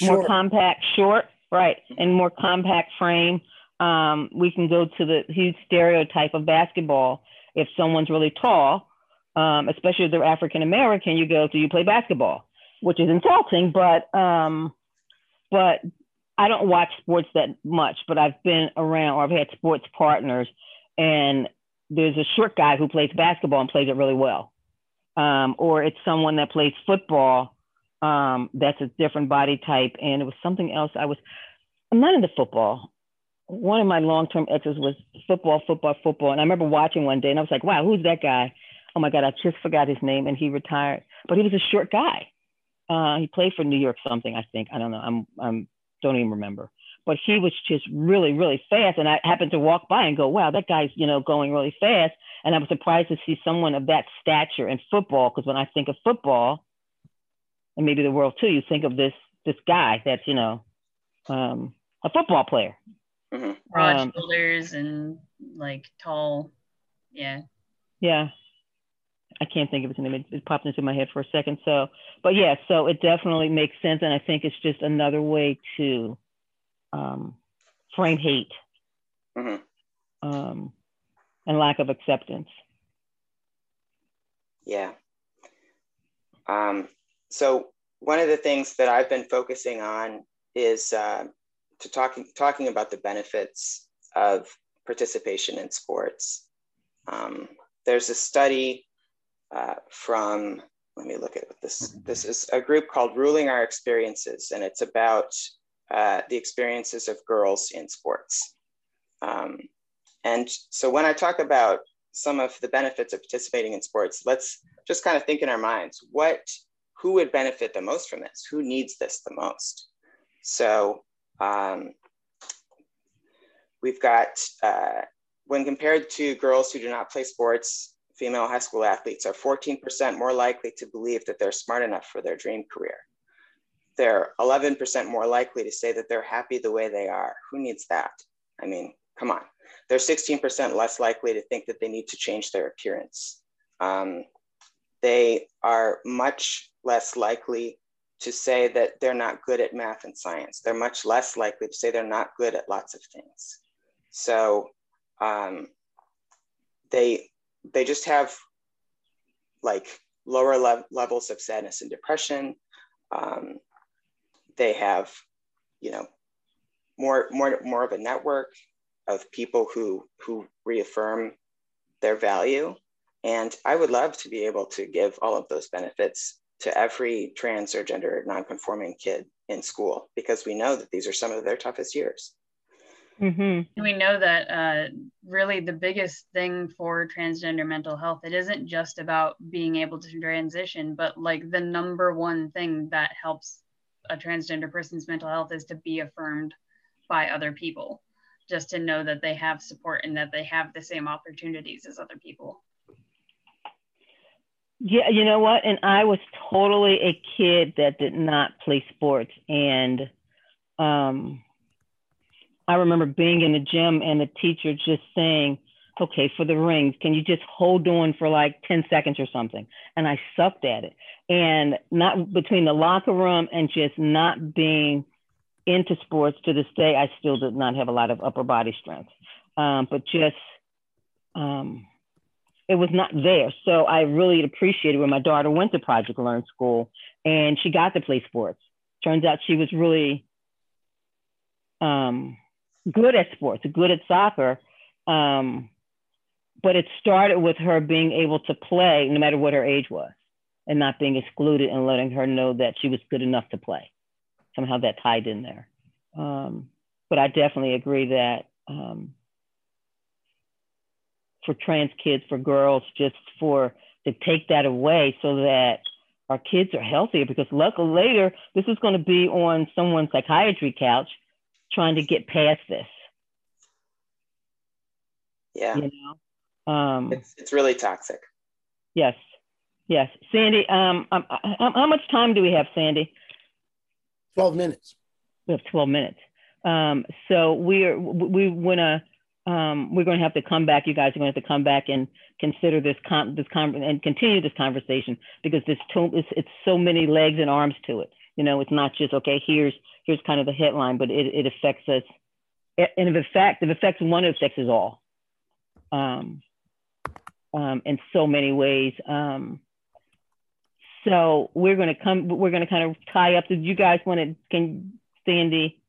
more compact, short, right, and more compact frame. Um, we can go to the huge stereotype of basketball. If someone's really tall, um, especially if they're African American, you go, do you play basketball? which is insulting, but um, but I don't watch sports that much, but I've been around or I've had sports partners, and there's a short guy who plays basketball and plays it really well, um, or it's someone that plays football. Um, that's a different body type, and it was something else. I was I'm not into football. One of my long-term exes was football, football, football, and I remember watching one day, and I was like, "Wow, who's that guy?" Oh my God, I just forgot his name, and he retired. But he was a short guy, uh, he played for New York something, I think. I don't know. I'm I'm don't even remember. But he was just really, really fast. And I happened to walk by and go, wow, that guy's, you know, going really fast. And I was surprised to see someone of that stature in football. Because when I think of football, and maybe the world too, you think of this this guy that's, you know, um, a football player. Mm-hmm. Broad um, shoulders and like tall. Yeah. Yeah. I can't think of his name. It, it popped into my head for a second. So, but yeah, so it definitely makes sense, and I think it's just another way to um, frame hate. Mm-hmm. Um, and lack of acceptance. Yeah. Um, so one of the things that I've been focusing on is uh, to talking talking about the benefits of participation in sports. Um, there's a study uh, from let me look at this. This is a group called Ruling Our Experiences, and it's about uh, the experiences of girls in sports. Um, and so when I talk about some of the benefits of participating in sports, let's just kind of think in our minds, what, who would benefit the most from this? Who needs this the most? So um, we've got, uh, when compared to girls who do not play sports, female high school athletes are 14% more likely to believe that they're smart enough for their dream career. They're 11% more likely to say that they're happy the way they are. Who needs that? I mean, come on. They're 16% less likely to think that they need to change their appearance. Um, they are much less likely to say that they're not good at math and science. They're much less likely to say they're not good at lots of things. So um, they they just have like lower le- levels of sadness and depression. Um, they have, you know, more more more of a network of people who who reaffirm their value and i would love to be able to give all of those benefits to every trans or gender nonconforming kid in school because we know that these are some of their toughest years mm-hmm. we know that uh, really the biggest thing for transgender mental health it isn't just about being able to transition but like the number one thing that helps a transgender person's mental health is to be affirmed by other people just to know that they have support and that they have the same opportunities as other people. Yeah, you know what? And I was totally a kid that did not play sports. And um, I remember being in the gym and the teacher just saying, okay, for the rings, can you just hold on for like 10 seconds or something? And I sucked at it. And not between the locker room and just not being into sports to this day, I still did not have a lot of upper body strength, um, but just um, it was not there. So I really appreciated when my daughter went to Project Learn School and she got to play sports. Turns out she was really um, good at sports, good at soccer. Um, but it started with her being able to play no matter what her age was and not being excluded and letting her know that she was good enough to play somehow that tied in there. Um, but I definitely agree that um, for trans kids, for girls, just for to take that away so that our kids are healthier because luckily later this is going to be on someone's psychiatry couch trying to get past this. Yeah. You know? Um, it's, it's really toxic. Yes. Yes. Sandy, um, um, how much time do we have, Sandy? 12 minutes. We have 12 minutes. Um, so we're, we want to, um, we're going to have to come back. You guys are going to have to come back and consider this con- this con- and continue this conversation because this to- it's, it's so many legs and arms to it. You know, it's not just okay. Here's here's kind of the headline, but it, it affects us. And if it fact, if it affects one, it affects us all. Um, um, in so many ways. Um, so we're going to come, we're going to kind of tie up. Do you guys want to, can Sandy,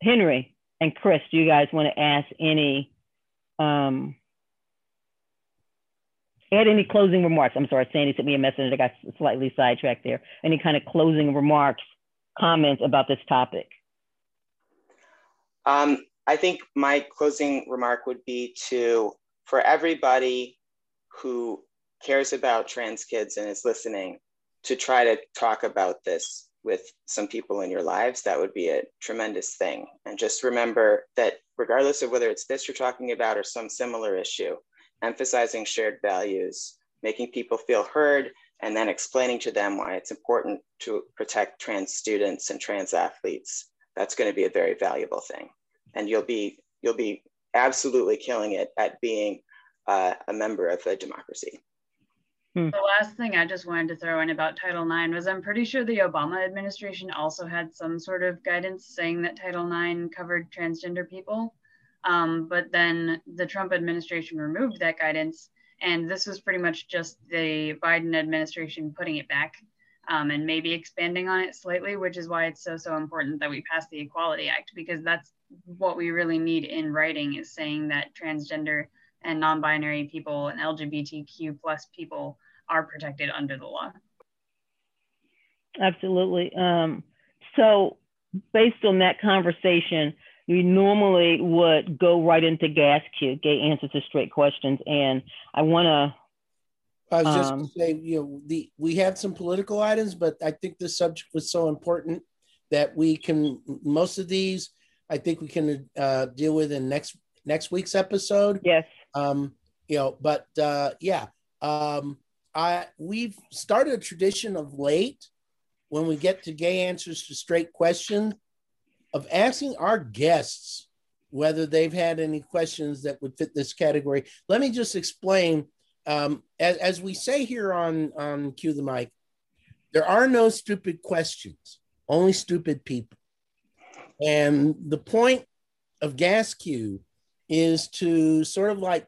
Henry and Chris, do you guys want to ask any, um, add any closing remarks? I'm sorry, Sandy sent me a message. I got slightly sidetracked there. Any kind of closing remarks, comments about this topic? Um, I think my closing remark would be to, for everybody who cares about trans kids and is listening, to try to talk about this with some people in your lives, that would be a tremendous thing. And just remember that regardless of whether it's this you're talking about or some similar issue, emphasizing shared values, making people feel heard, and then explaining to them why it's important to protect trans students and trans athletes, that's going to be a very valuable thing. And you'll be you'll be absolutely killing it at being uh, a member of a democracy. Hmm. The last thing I just wanted to throw in about Title IX was I'm pretty sure the Obama administration also had some sort of guidance saying that Title IX covered transgender people. Um, but then the Trump administration removed that guidance. And this was pretty much just the Biden administration putting it back um, and maybe expanding on it slightly, which is why it's so, so important that we pass the Equality Act, because that's what we really need in writing is saying that transgender and non-binary people and LGBTQ plus people are protected under the law. Absolutely. Um, so based on that conversation, we normally would go right into gas Q, gay answers to straight questions. And I want to I was just um, to say, you know, the we had some political items, but I think this subject was so important that we can most of these I think we can uh, deal with in next next week's episode. Yes. Um, you know, but uh, yeah, um, I we've started a tradition of late when we get to gay answers to straight questions of asking our guests whether they've had any questions that would fit this category. Let me just explain. Um, as, as we say here on on Cue the Mic, there are no stupid questions, only stupid people. And the point of Gas Q is to sort of like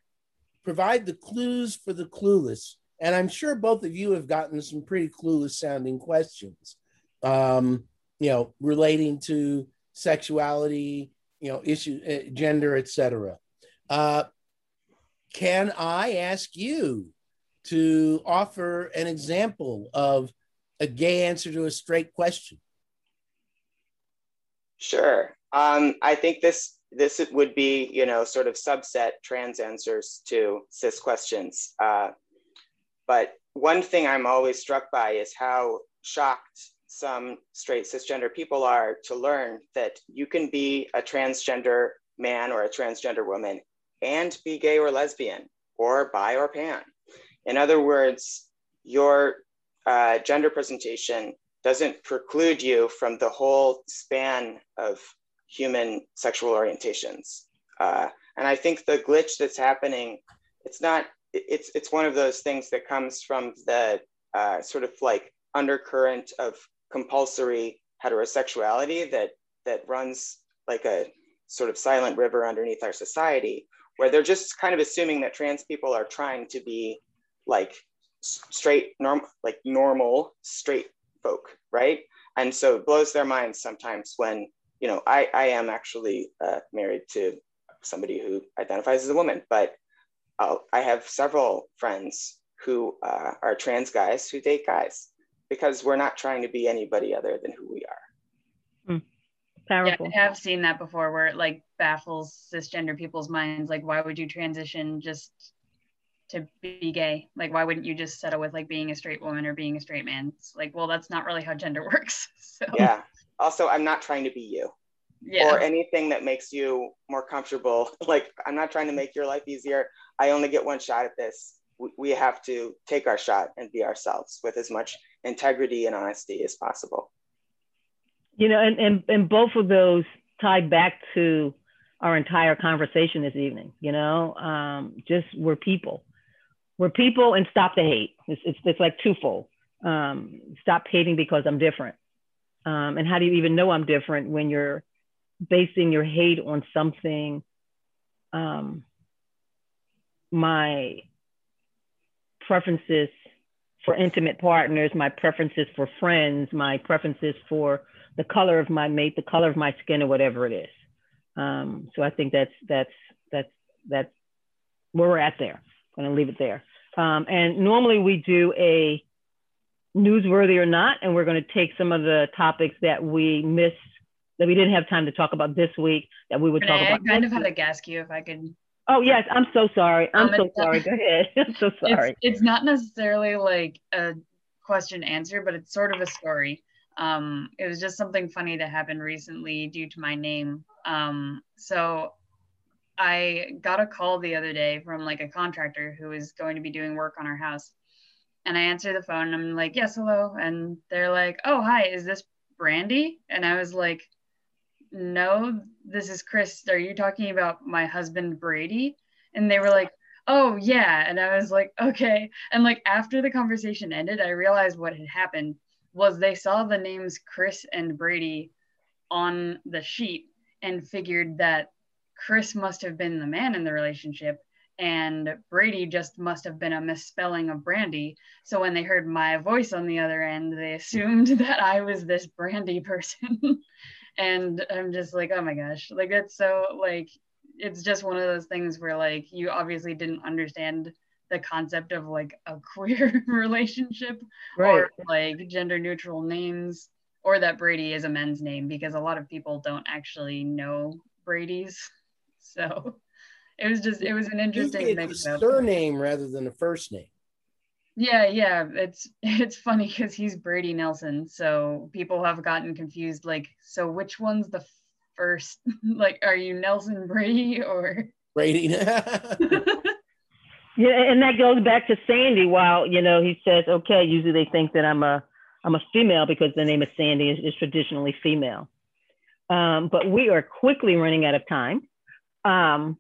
provide the clues for the clueless. And I'm sure both of you have gotten some pretty clueless sounding questions, um, you know, relating to sexuality, you know, issue, uh, gender, etc. Uh, can I ask you to offer an example of a gay answer to a straight question? Sure. Um, I think this this would be, you know, sort of subset trans answers to cis questions. Uh, but one thing I'm always struck by is how shocked some straight cisgender people are to learn that you can be a transgender man or a transgender woman and be gay or lesbian or bi or pan. In other words, your uh, gender presentation doesn't preclude you from the whole span of human sexual orientations. Uh, and I think the glitch that's happening, it's not, it's, it's one of those things that comes from the uh, sort of like undercurrent of compulsory heterosexuality that, that runs like a sort of silent river underneath our society, where they're just kind of assuming that trans people are trying to be like straight, norm, like normal straight folk, right? And so it blows their minds sometimes when, you know, I, I am actually uh, married to somebody who identifies as a woman, but I'll, i have several friends who uh, are trans guys who date guys because we're not trying to be anybody other than who we are. Mm. Powerful. Yeah, I have seen that before where it like baffles cisgender people's minds. Like, why would you transition just to be gay like why wouldn't you just settle with like being a straight woman or being a straight man it's like well that's not really how gender works so yeah also i'm not trying to be you yeah. or anything that makes you more comfortable like i'm not trying to make your life easier i only get one shot at this we have to take our shot and be ourselves with as much integrity and honesty as possible you know and and, and both of those tie back to our entire conversation this evening you know um, just we're people we're people and stop the hate. It's, it's, it's like twofold. Um, stop hating because I'm different. Um, and how do you even know I'm different when you're basing your hate on something? Um, my preferences for intimate partners, my preferences for friends, my preferences for the color of my mate, the color of my skin, or whatever it is. Um, so I think that's that's that's that's where we're at there. I'm gonna leave it there. Um, and normally we do a newsworthy or not, and we're going to take some of the topics that we missed that we didn't have time to talk about this week that we would talk about. I kind of had to ask you if I could. Oh yes, I'm so sorry. I'm um, so sorry. Go ahead. I'm so sorry. It's, it's, not necessarily like a question answer, but it's sort of a story. Um, it was just something funny that happened recently due to my name. Um, so I got a call the other day from like a contractor who is going to be doing work on our house. And I answer the phone and I'm like, yes, hello. And they're like, oh, hi, is this Brandy? And I was like, no, this is Chris. Are you talking about my husband, Brady? And they were like, oh, yeah. And I was like, okay. And like after the conversation ended, I realized what had happened was they saw the names Chris and Brady on the sheet and figured that Chris must have been the man in the relationship and Brady just must have been a misspelling of Brandy. So when they heard my voice on the other end, they assumed that I was this Brandy person. and I'm just like, oh my gosh, like that's so like it's just one of those things where like you obviously didn't understand the concept of like a queer relationship right. or like gender neutral names or that Brady is a men's name because a lot of people don't actually know Brady's. So it was just it was an interesting thing. It's a surname rather than the first name. Yeah, yeah, it's it's funny because he's Brady Nelson, so people have gotten confused. Like, so which one's the first? like, are you Nelson Brady or Brady? yeah, and that goes back to Sandy. While you know he says, okay, usually they think that I'm a I'm a female because the name of Sandy is, is traditionally female. Um, but we are quickly running out of time. Um,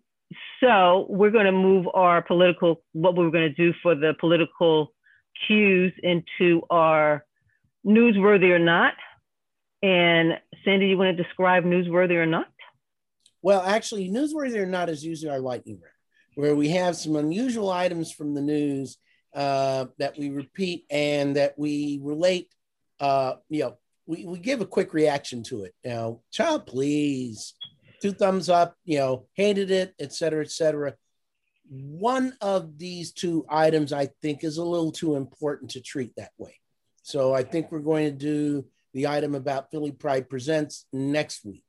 so we're going to move our political, what we're going to do for the political cues into our newsworthy or not. And Sandy, you want to describe newsworthy or not? Well, actually, newsworthy or not is usually our lightning round, where we have some unusual items from the news uh, that we repeat and that we relate. Uh, you know, we, we give a quick reaction to it. Now, child, please two thumbs up, you know, hated it, et cetera, et cetera. One of these two items I think is a little too important to treat that way. So I think we're going to do the item about Philly Pride Presents next week.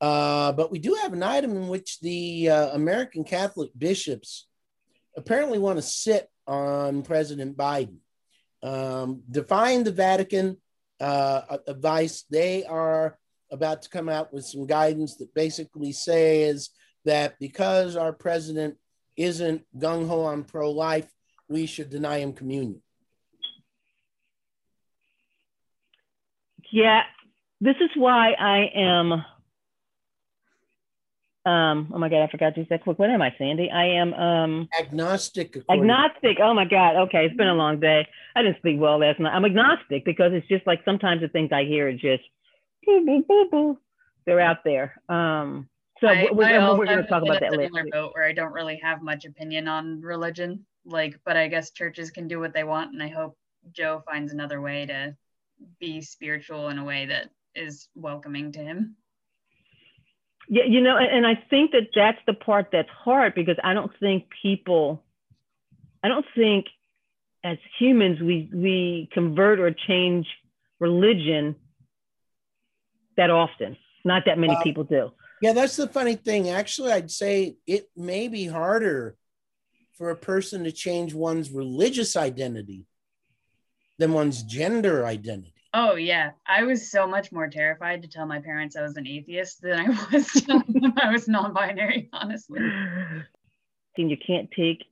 Uh, but we do have an item in which the uh, American Catholic bishops apparently want to sit on President Biden. Um, defying the Vatican uh, advice, they are about to come out with some guidance that basically says that because our president isn't gung ho on pro life, we should deny him communion. Yeah, this is why I am. Um, oh my God, I forgot to that quick. What am I, Sandy? I am um, agnostic. Agnostic. Oh my God. Okay, it's been a long day. I didn't sleep well last night. I'm agnostic because it's just like sometimes the things I hear are just they're out there. Um, so I, we're, I we're going to talk about that later. Boat where I don't really have much opinion on religion, like, but I guess churches can do what they want, and I hope Joe finds another way to be spiritual in a way that is welcoming to him. Yeah, you know, and I think that that's the part that's hard because I don't think people, I don't think as humans we we convert or change religion that often. Not that many uh, people do. Yeah, that's the funny thing. Actually, I'd say it may be harder for a person to change one's religious identity than one's gender identity. Oh yeah, I was so much more terrified to tell my parents I was an atheist than I was I was non-binary, honestly. And you can't take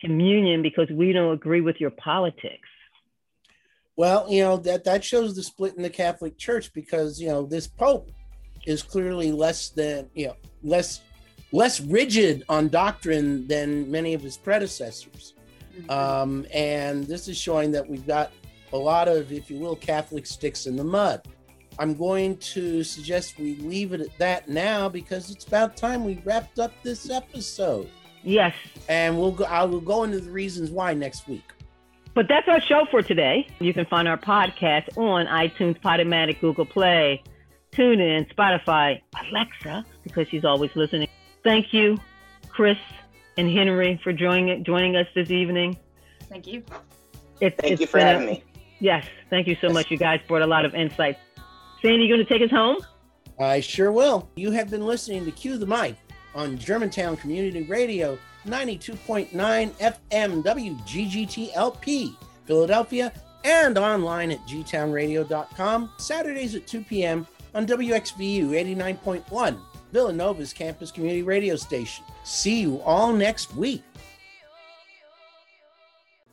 communion because we don't agree with your politics. Well, you know that that shows the split in the Catholic Church because you know this Pope is clearly less than you know less less rigid on doctrine than many of his predecessors, mm-hmm. um, and this is showing that we've got a lot of, if you will, Catholic sticks in the mud. I'm going to suggest we leave it at that now because it's about time we wrapped up this episode. Yes, and we'll go. I will go into the reasons why next week. But that's our show for today. You can find our podcast on iTunes, Podomatic, Google Play, TuneIn, Spotify, Alexa, because she's always listening. Thank you, Chris and Henry, for joining joining us this evening. Thank you. It, thank you for having a, me. Yes, thank you so much. You guys brought a lot of insight. Sandy, you going to take us home? I sure will. You have been listening to Cue the Mic on Germantown Community Radio 92.9 FM WGGTLP, Philadelphia, and online at gtownradio.com, Saturdays at 2 p.m. on WXVU 89.1, Villanova's campus community radio station. See you all next week.